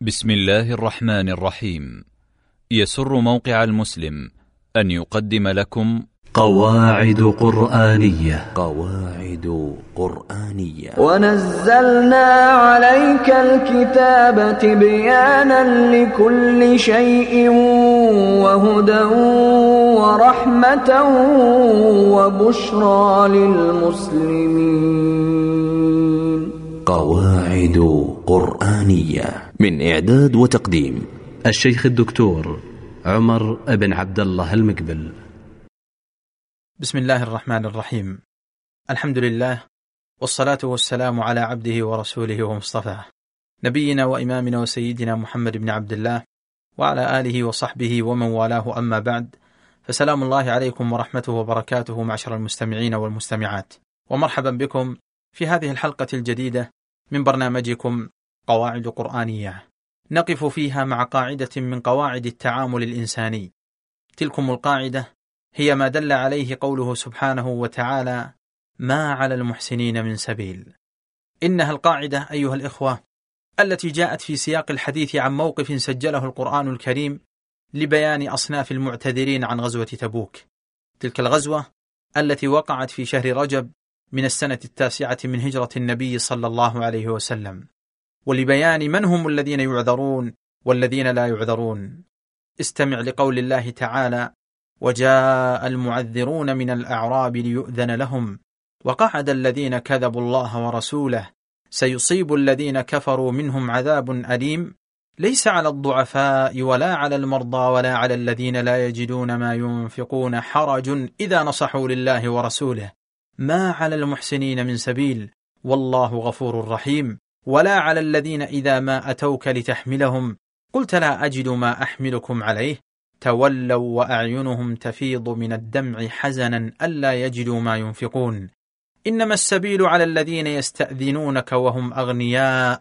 بسم الله الرحمن الرحيم. يسر موقع المسلم أن يقدم لكم قواعد قرآنية. قواعد قرآنية. ونزلنا عليك الكتاب تبيانا لكل شيء وهدى ورحمة وبشرى للمسلمين. قواعد قرآنية من إعداد وتقديم الشيخ الدكتور عمر بن عبد الله المقبل. بسم الله الرحمن الرحيم. الحمد لله والصلاة والسلام على عبده ورسوله ومصطفاه نبينا وإمامنا وسيدنا محمد بن عبد الله وعلى آله وصحبه ومن والاه أما بعد. فسلام الله عليكم ورحمته وبركاته معشر المستمعين والمستمعات. ومرحبا بكم في هذه الحلقة الجديدة من برنامجكم قواعد قرآنية. نقف فيها مع قاعدة من قواعد التعامل الإنساني. تلكم القاعدة هي ما دل عليه قوله سبحانه وتعالى ما على المحسنين من سبيل إنها القاعدة أيها الإخوة التي جاءت في سياق الحديث عن موقف سجله القرآن الكريم لبيان أصناف المعتذرين عن غزوة تبوك. تلك الغزوة التي وقعت في شهر رجب من السنة التاسعة من هجرة النبي صلى الله عليه وسلم. ولبيان من هم الذين يعذرون والذين لا يعذرون. استمع لقول الله تعالى وجاء المعذرون من الأعراب ليؤذن لهم وقعد الذين كذبوا الله ورسوله سيصيب الذين كفروا منهم عذاب أليم. ليس على الضعفاء ولا على المرضى ولا على الذين لا يجدون ما ينفقون حرج إذا نصحوا لله ورسوله. ما على المحسنين من سبيل والله غفور رحيم. ولا على الذين إذا ما أتوك لتحملهم قلت لا أجد ما أحملكم عليه. تولوا وأعينهم تفيض من الدمع حزنا ألا يجدوا ما ينفقون. إنما السبيل على الذين يستأذنونك وهم أغنياء.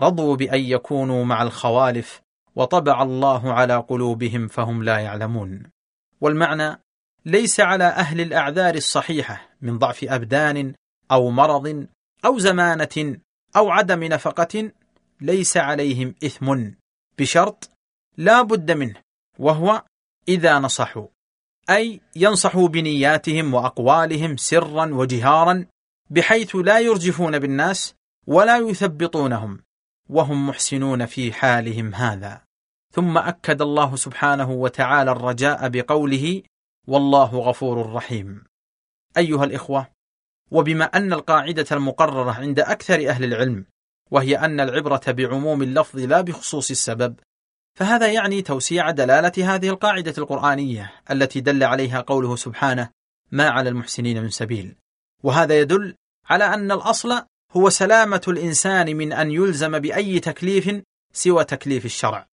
رضوا بأن يكونوا مع الخوالف وطبع الله على قلوبهم فهم لا يعلمون. والمعنى ليس على أهل الأعذار الصحيحة من ضعف أبدان أو مرض أو زمانة أو عدم نفقة ليس عليهم إثم بشرط لا بد منه وهو إذا نصحوا أي ينصحوا بنياتهم وأقوالهم سرا وجهارا بحيث لا يرجفون بالناس ولا يثبطونهم وهم محسنون في حالهم هذا. ثم أكد الله سبحانه وتعالى الرجاء بقوله والله غفور رحيم. أيها الإخوة وبما أن القاعدة المقررة عند أكثر أهل العلم وهي أن العبرة بعموم اللفظ لا بخصوص السبب فهذا يعني توسيع دلالة هذه القاعدة القرآنية التي دل عليها قوله سبحانه ما على المحسنين من سبيل وهذا يدل على أن الأصل هو سلامة الإنسان من أن يلزم بأي تكليف سوى تكليف الشرع.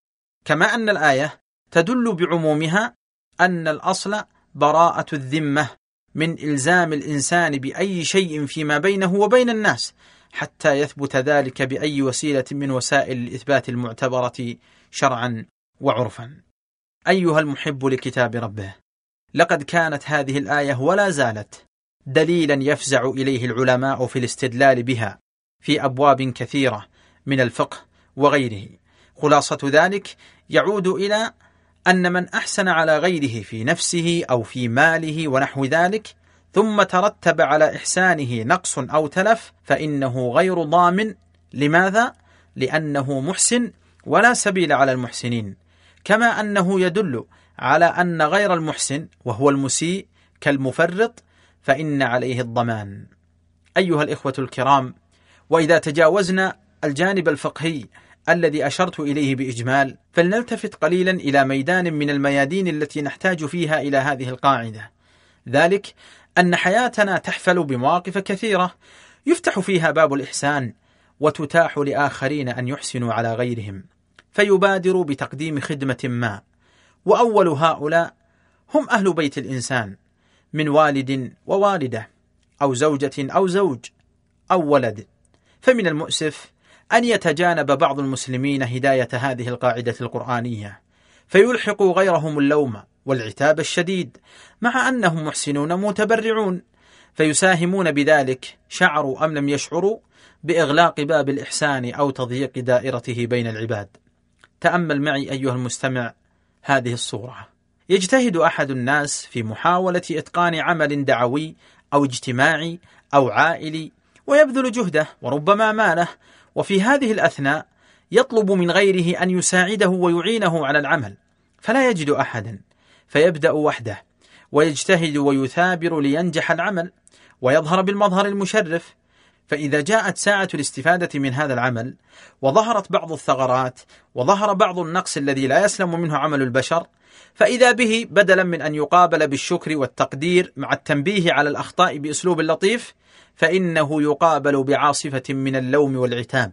كما أن الآية تدل بعمومها أن الأصل براءة الذمة من إلزام الإنسان بأي شيء فيما بينه وبين الناس حتى يثبت ذلك بأي وسيلة من وسائل الإثبات المعتبرة شرعا وعرفا. أيها المحب لكتاب ربه لقد كانت هذه الآية ولا زالت دليلا يفزع إليه العلماء في الاستدلال بها في أبواب كثيرة من الفقه وغيره. خلاصة ذلك يعود إلى أن من أحسن على غيره في نفسه أو في ماله ونحو ذلك ثم ترتب على إحسانه نقص أو تلف فإنه غير ضامن. لماذا؟ لأنه محسن ولا سبيل على المحسنين. كما أنه يدل على أن غير المحسن وهو المسيء كالمفرط فإن عليه الضمان. أيها الإخوة الكرام وإذا تجاوزنا الجانب الفقهي الذي أشرت إليه بإجمال فلنلتفت قليلا إلى ميدان من الميادين التي نحتاج فيها إلى هذه القاعدة. ذلك أن حياتنا تحفل بمواقف كثيرة يفتح فيها باب الإحسان وتتاح لآخرين أن يحسنوا على غيرهم فيبادروا بتقديم خدمة ما. وأول هؤلاء هم أهل بيت الإنسان من والد ووالدة أو زوجة أو زوج أو ولد. فمن المؤسف أن يتجانب بعض المسلمين هداية هذه القاعدة القرآنية فيلحقوا غيرهم اللوم والعتاب الشديد مع أنهم محسنون متبرعون فيساهمون بذلك شعروا أم لم يشعروا بإغلاق باب الإحسان أو تضييق دائرته بين العباد. تأمل معي أيها المستمع هذه الصورة. يجتهد أحد الناس في محاولة إتقان عمل دعوي أو اجتماعي أو عائلي ويبذل جهده وربما ماله وفي هذه الأثناء يطلب من غيره أن يساعده ويعينه على العمل فلا يجد أحدا فيبدأ وحده ويجتهد ويثابر لينجح العمل ويظهر بالمظهر المشرف فإذا جاءت ساعة الاستفادة من هذا العمل وظهرت بعض الثغرات وظهر بعض النقص الذي لا يسلم منه عمل البشر فإذا به بدلا من أن يقابل بالشكر والتقدير مع التنبيه على الأخطاء بأسلوب لطيف فإنه يقابل بعاصفة من اللوم والعتاب.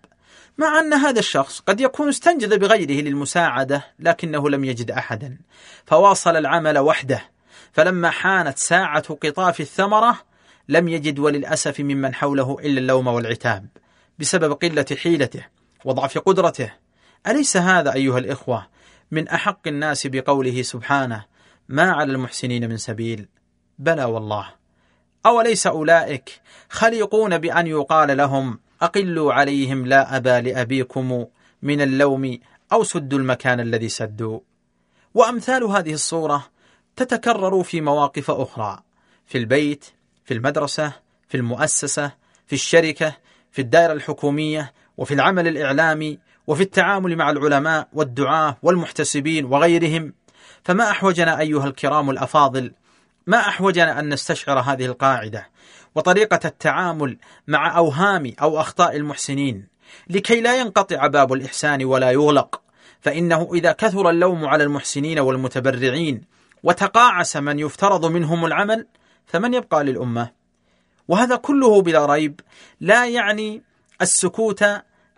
مع أن هذا الشخص قد يكون استنجد بغيره للمساعدة لكنه لم يجد أحدا. فواصل العمل وحده. فلما حانت ساعة قطاف الثمرة لم يجد وللأسف ممن حوله إلا اللوم والعتاب بسبب قلة حيلته وضعف قدرته. أليس هذا أيها الإخوة؟ من أحق الناس بقوله سبحانه ما على المحسنين من سبيل بلى والله. أوليس أولئك خليقون بأن يقال لهم أقلوا عليهم لا أبا لأبيكم من اللوم أو سدوا المكان الذي سدوا. وأمثال هذه الصورة تتكرر في مواقف أخرى في البيت في المدرسة في المؤسسة في الشركة في الدائرة الحكومية وفي العمل الإعلامي وفي التعامل مع العلماء والدعاة والمحتسبين وغيرهم فما أحوجنا أيها الكرام الأفاضل ما أحوجنا أن نستشعر هذه القاعدة وطريقة التعامل مع أوهام أو أخطاء المحسنين لكي لا ينقطع باب الإحسان ولا يغلق فإنه إذا كثر اللوم على المحسنين والمتبرعين وتقاعس من يفترض منهم العمل فمن يبقى للأمة؟ وهذا كله بلا ريب لا يعني السكوت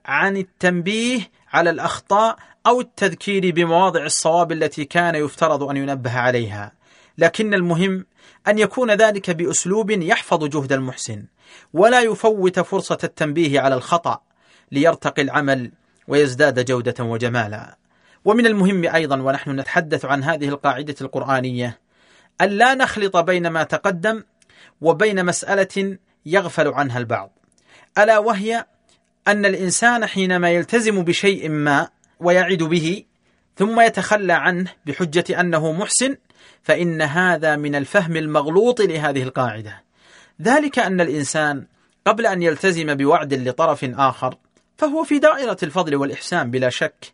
عن التنبيه على الأخطاء أو التذكير بمواضع الصواب التي كان يفترض أن ينبه عليها. لكن المهم أن يكون ذلك بأسلوب يحفظ جهد المحسن ولا يفوت فرصة التنبيه على الخطأ ليرتقي العمل ويزداد جودة وجمالا. ومن المهم أيضا ونحن نتحدث عن هذه القاعدة القرآنية أن لا نخلط بين ما تقدم وبين مسألة يغفل عنها البعض ألا وهي أن الإنسان حينما يلتزم بشيء ما ويعد به ثم يتخلى عنه بحجة أنه محسن فإن هذا من الفهم المغلوط لهذه القاعدة. ذلك أن الإنسان قبل أن يلتزم بوعد لطرف آخر فهو في دائرة الفضل والإحسان بلا شك.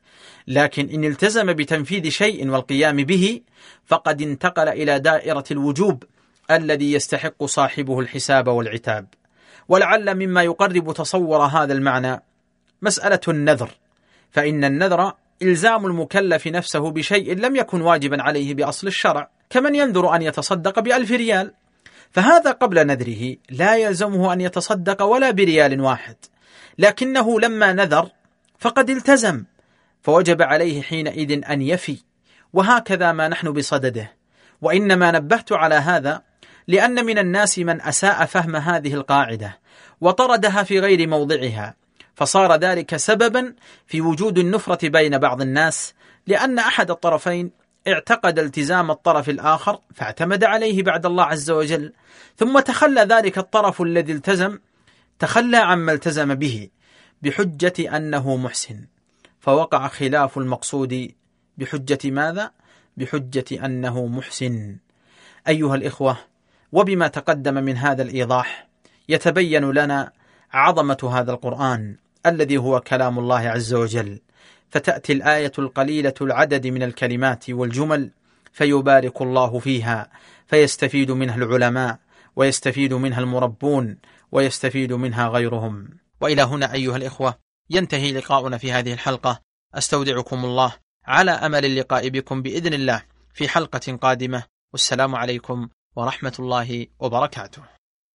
لكن إن التزم بتنفيذ شيء والقيام به فقد انتقل إلى دائرة الوجوب الذي يستحق صاحبه الحساب والعتاب. ولعل مما يقرب تصور هذا المعنى. مسألة النذر. فإن النذر إلزام المكلف نفسه بشيء لم يكن واجبا عليه بأصل الشرع كمن ينذر أن يتصدق بألف ريال؟ فهذا قبل نذره لا يلزمه أن يتصدق ولا بريال واحد. لكنه لما نذر فقد التزم فوجب عليه حينئذ أن يفي. وهكذا ما نحن بصدده. وإنما نبهت على هذا لأن من الناس من أساء فهم هذه القاعدة وطردها في غير موضعها فصار ذلك سببا في وجود النفرة بين بعض الناس لأن أحد الطرفين اعتقد التزام الطرف الآخر فاعتمد عليه بعد الله عز وجل ثم تخلى ذلك الطرف الذي التزم تخلى عما التزم به بحجة أنه محسن فوقع خلاف المقصود بحجة ماذا؟ بحجة أنه محسن أيها الإخوة وبما تقدم من هذا الإيضاح يتبين لنا عظمة هذا القرآن الذي هو كلام الله عز وجل. فتأتي الآية القليلة العدد من الكلمات والجمل فيبارك الله فيها فيستفيد منها العلماء ويستفيد منها المربون ويستفيد منها غيرهم. وإلى هنا أيها الإخوة ينتهي لقاؤنا في هذه الحلقة. أستودعكم الله على أمل اللقاء بكم بإذن الله في حلقة قادمة. والسلام عليكم ورحمة الله وبركاته.